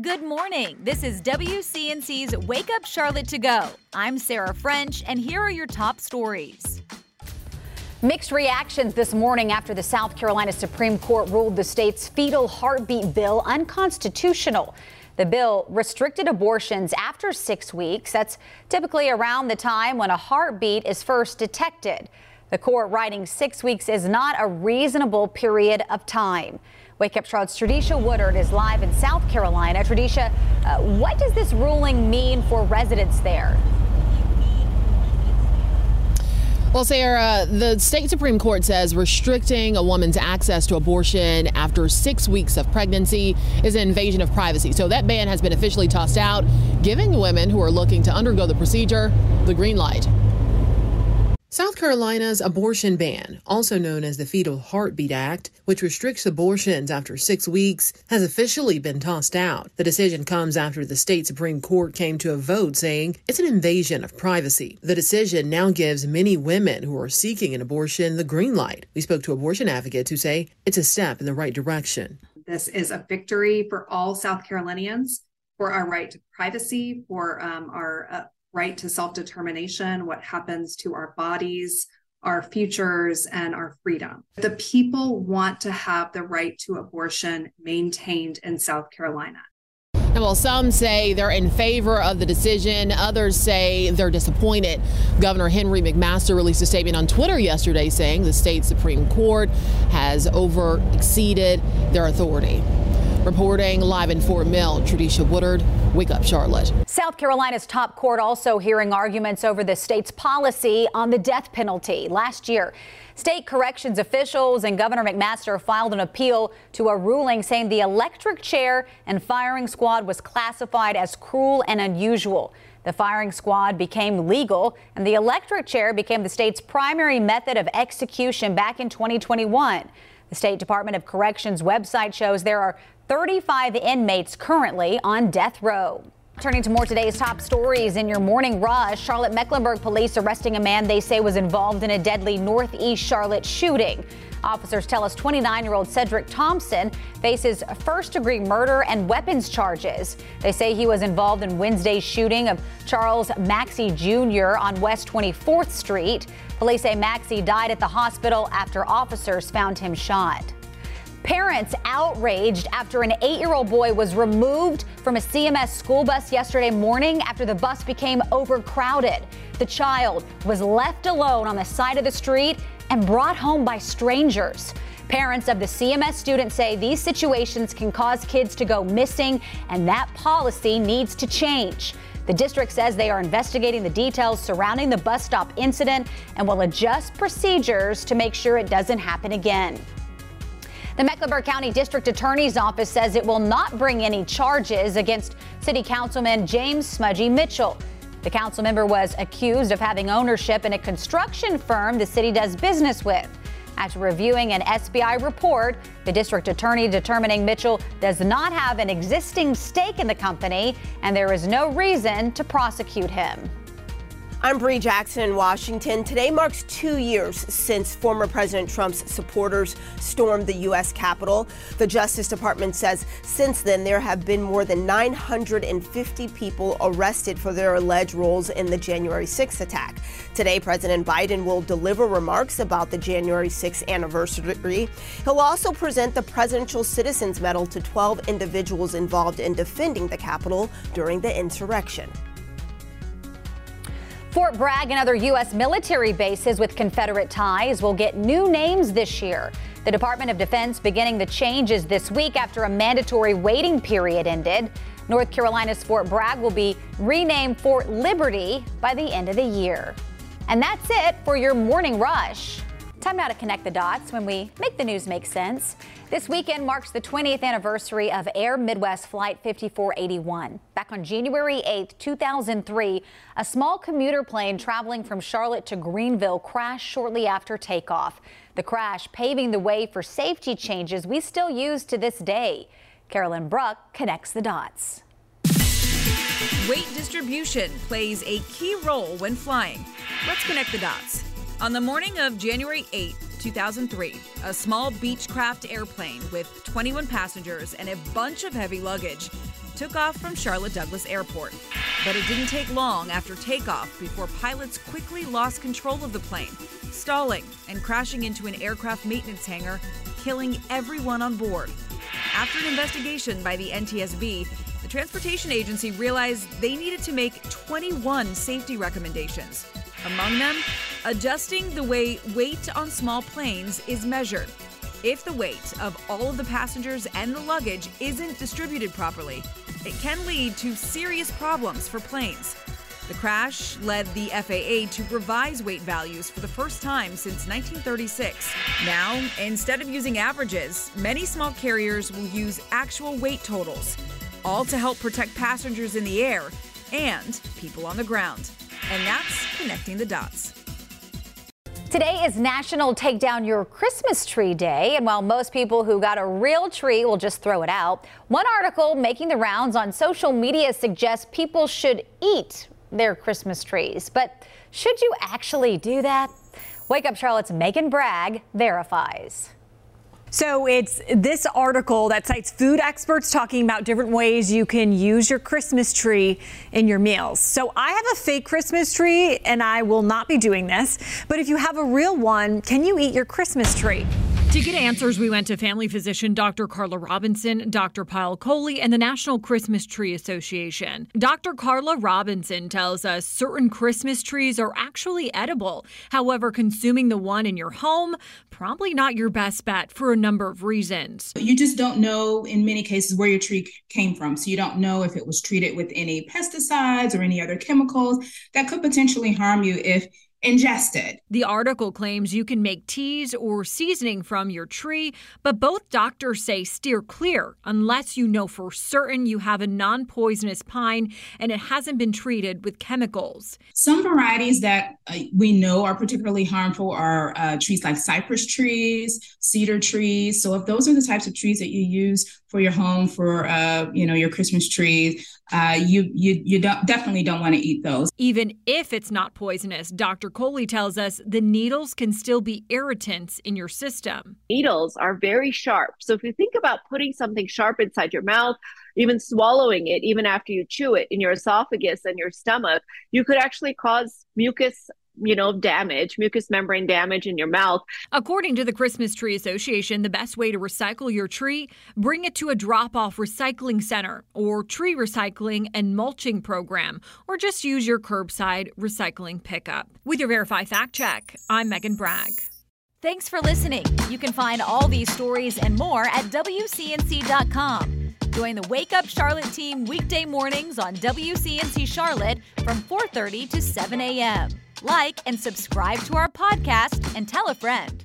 Good morning. This is WCNC's Wake Up Charlotte to Go. I'm Sarah French, and here are your top stories. Mixed reactions this morning after the South Carolina Supreme Court ruled the state's fetal heartbeat bill unconstitutional. The bill restricted abortions after six weeks. That's typically around the time when a heartbeat is first detected. The court writing six weeks is not a reasonable period of time. Wake Up Charlotte's Tradisha Woodard is live in South Carolina. Tradisha, uh, what does this ruling mean for residents there? Well, Sarah, the state Supreme Court says restricting a woman's access to abortion after six weeks of pregnancy is an invasion of privacy. So that ban has been officially tossed out, giving women who are looking to undergo the procedure the green light. South Carolina's abortion ban, also known as the Fetal Heartbeat Act, which restricts abortions after six weeks, has officially been tossed out. The decision comes after the state Supreme Court came to a vote saying it's an invasion of privacy. The decision now gives many women who are seeking an abortion the green light. We spoke to abortion advocates who say it's a step in the right direction. This is a victory for all South Carolinians for our right to privacy, for um, our uh, right to self determination, what happens to our bodies, our futures, and our freedom. The people want to have the right to abortion maintained in South Carolina. While some say they're in favor of the decision, others say they're disappointed. Governor Henry McMaster released a statement on Twitter yesterday saying the state Supreme Court has over exceeded their authority. Reporting live in Fort Mill, Tradisha Woodard, Wake Up Charlotte. South Carolina's top court also hearing arguments over the state's policy on the death penalty. Last year, state corrections officials and Governor McMaster filed an appeal to a ruling saying the electric chair and firing squad was classified as cruel and unusual. The firing squad became legal, and the electric chair became the state's primary method of execution back in 2021. The State Department of Corrections website shows there are 35 inmates currently on death row. Turning to more today's top stories in your morning rush, Charlotte Mecklenburg police arresting a man they say was involved in a deadly Northeast Charlotte shooting. Officers tell us 29 year old Cedric Thompson faces first degree murder and weapons charges. They say he was involved in Wednesday's shooting of Charles Maxey Jr. on West 24th Street. Police say Maxey died at the hospital after officers found him shot. Parents outraged after an eight year old boy was removed from a CMS school bus yesterday morning after the bus became overcrowded. The child was left alone on the side of the street and brought home by strangers. Parents of the CMS students say these situations can cause kids to go missing, and that policy needs to change. The district says they are investigating the details surrounding the bus stop incident and will adjust procedures to make sure it doesn't happen again. The Mecklenburg County District Attorney's Office says it will not bring any charges against City Councilman James Smuggie Mitchell. The council member was accused of having ownership in a construction firm the city does business with. After reviewing an SBI report, the district attorney determining Mitchell does not have an existing stake in the company and there is no reason to prosecute him. I'm Bree Jackson in Washington. Today marks two years since former President Trump's supporters stormed the U.S. Capitol. The Justice Department says since then there have been more than 950 people arrested for their alleged roles in the January 6th attack. Today, President Biden will deliver remarks about the January 6th anniversary. He'll also present the Presidential Citizens Medal to 12 individuals involved in defending the Capitol during the insurrection. Fort Bragg and other U.S. military bases with Confederate ties will get new names this year. The Department of Defense beginning the changes this week after a mandatory waiting period ended. North Carolina's Fort Bragg will be renamed Fort Liberty by the end of the year. And that's it for your morning rush. Time now to connect the dots when we make the news make sense. This weekend marks the 20th anniversary of Air Midwest Flight 5481. Back on January 8, 2003, a small commuter plane traveling from Charlotte to Greenville crashed shortly after takeoff. The crash paving the way for safety changes we still use to this day. Carolyn Bruck connects the dots. Weight distribution plays a key role when flying. Let's connect the dots. On the morning of January 8, 2003, a small Beechcraft airplane with 21 passengers and a bunch of heavy luggage took off from Charlotte Douglas Airport. But it didn't take long after takeoff before pilots quickly lost control of the plane, stalling and crashing into an aircraft maintenance hangar, killing everyone on board. After an investigation by the NTSB, the transportation agency realized they needed to make 21 safety recommendations. Among them, adjusting the way weight on small planes is measured. If the weight of all of the passengers and the luggage isn't distributed properly, it can lead to serious problems for planes. The crash led the FAA to revise weight values for the first time since 1936. Now, instead of using averages, many small carriers will use actual weight totals, all to help protect passengers in the air and people on the ground. And that's connecting the dots. Today is National Take Down Your Christmas Tree Day, and while most people who got a real tree will just throw it out, one article making the rounds on social media suggests people should eat their Christmas trees. But should you actually do that? Wake Up Charlotte's Meghan Bragg verifies. So it's this article that cites food experts talking about different ways you can use your Christmas tree in your meals. So I have a fake Christmas tree and I will not be doing this. But if you have a real one, can you eat your Christmas tree? To get answers, we went to family physician Dr. Carla Robinson, Dr. Pyle Coley, and the National Christmas Tree Association. Dr. Carla Robinson tells us certain Christmas trees are actually edible. However, consuming the one in your home, probably not your best bet for a number of reasons. You just don't know in many cases where your tree came from. So you don't know if it was treated with any pesticides or any other chemicals that could potentially harm you if ingested. The article claims you can make teas or seasoning from your tree, but both doctors say steer clear unless you know for certain you have a non poisonous pine and it hasn't been treated with chemicals. Some varieties that uh, we know are particularly harmful are uh, trees like cypress trees, cedar trees. So if those are the types of trees that you use for your home, for uh, you know your Christmas trees, uh, you you you don't, definitely don't want to eat those. Even if it's not poisonous, Dr. Coley tells us the needles can still be irritants in your system. Needles are very sharp, so if you think about putting something sharp inside your mouth, even swallowing it, even after you chew it in your esophagus and your stomach, you could actually cause mucus you know, damage, mucous membrane damage in your mouth. According to the Christmas Tree Association, the best way to recycle your tree, bring it to a drop off recycling center or tree recycling and mulching program, or just use your curbside recycling pickup. With your Verify Fact Check, I'm Meghan Bragg. Thanks for listening. You can find all these stories and more at WCNC.com. Join the Wake Up Charlotte team weekday mornings on WCNC Charlotte from 4:30 to 7 a.m. Like and subscribe to our podcast and tell a friend.